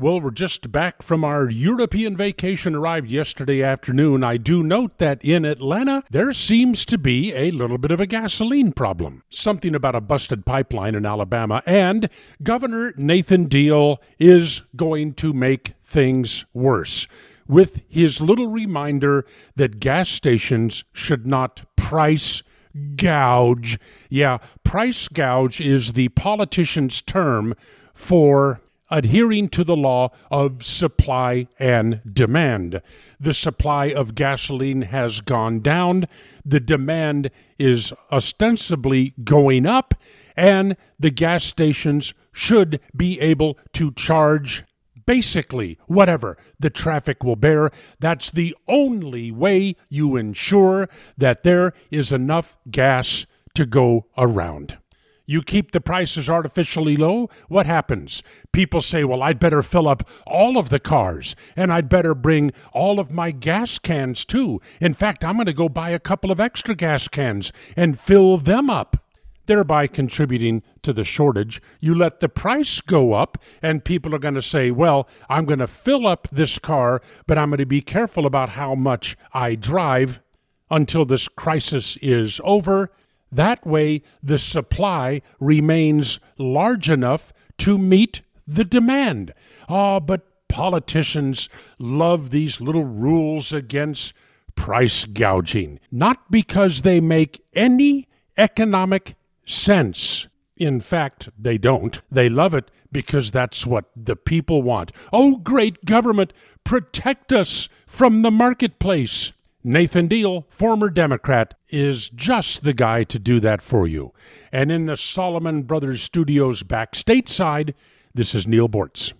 Well, we're just back from our European vacation, arrived yesterday afternoon. I do note that in Atlanta, there seems to be a little bit of a gasoline problem. Something about a busted pipeline in Alabama, and Governor Nathan Deal is going to make things worse with his little reminder that gas stations should not price gouge. Yeah, price gouge is the politician's term for adhering to the law of supply and demand. The supply of gasoline has gone down, the demand is ostensibly going up, and the gas stations should be able to charge basically whatever the traffic will bear. That's the only way you ensure that there is enough gas to go around. You keep the prices artificially low, what happens? People say, well, I'd better fill up all of the cars and I'd better bring all of my gas cans too. In fact, I'm going to go buy a couple of extra gas cans and fill them up thereby contributing to the shortage. You let the price go up, and people are going to say, Well, I'm going to fill up this car, but I'm going to be careful about how much I drive until this crisis is over that way, the supply remains large enough to meet the demand. Ah, but politicians love these little rules against price gouging, not because they make any economic sense. In fact, they don't. They love it because that's what the people want. Oh, great government, protect us from the marketplace. Nathan Deal, former Democrat, is just the guy to do that for you. And in the Solomon Brothers Studios back stateside, this is Neal Boortz.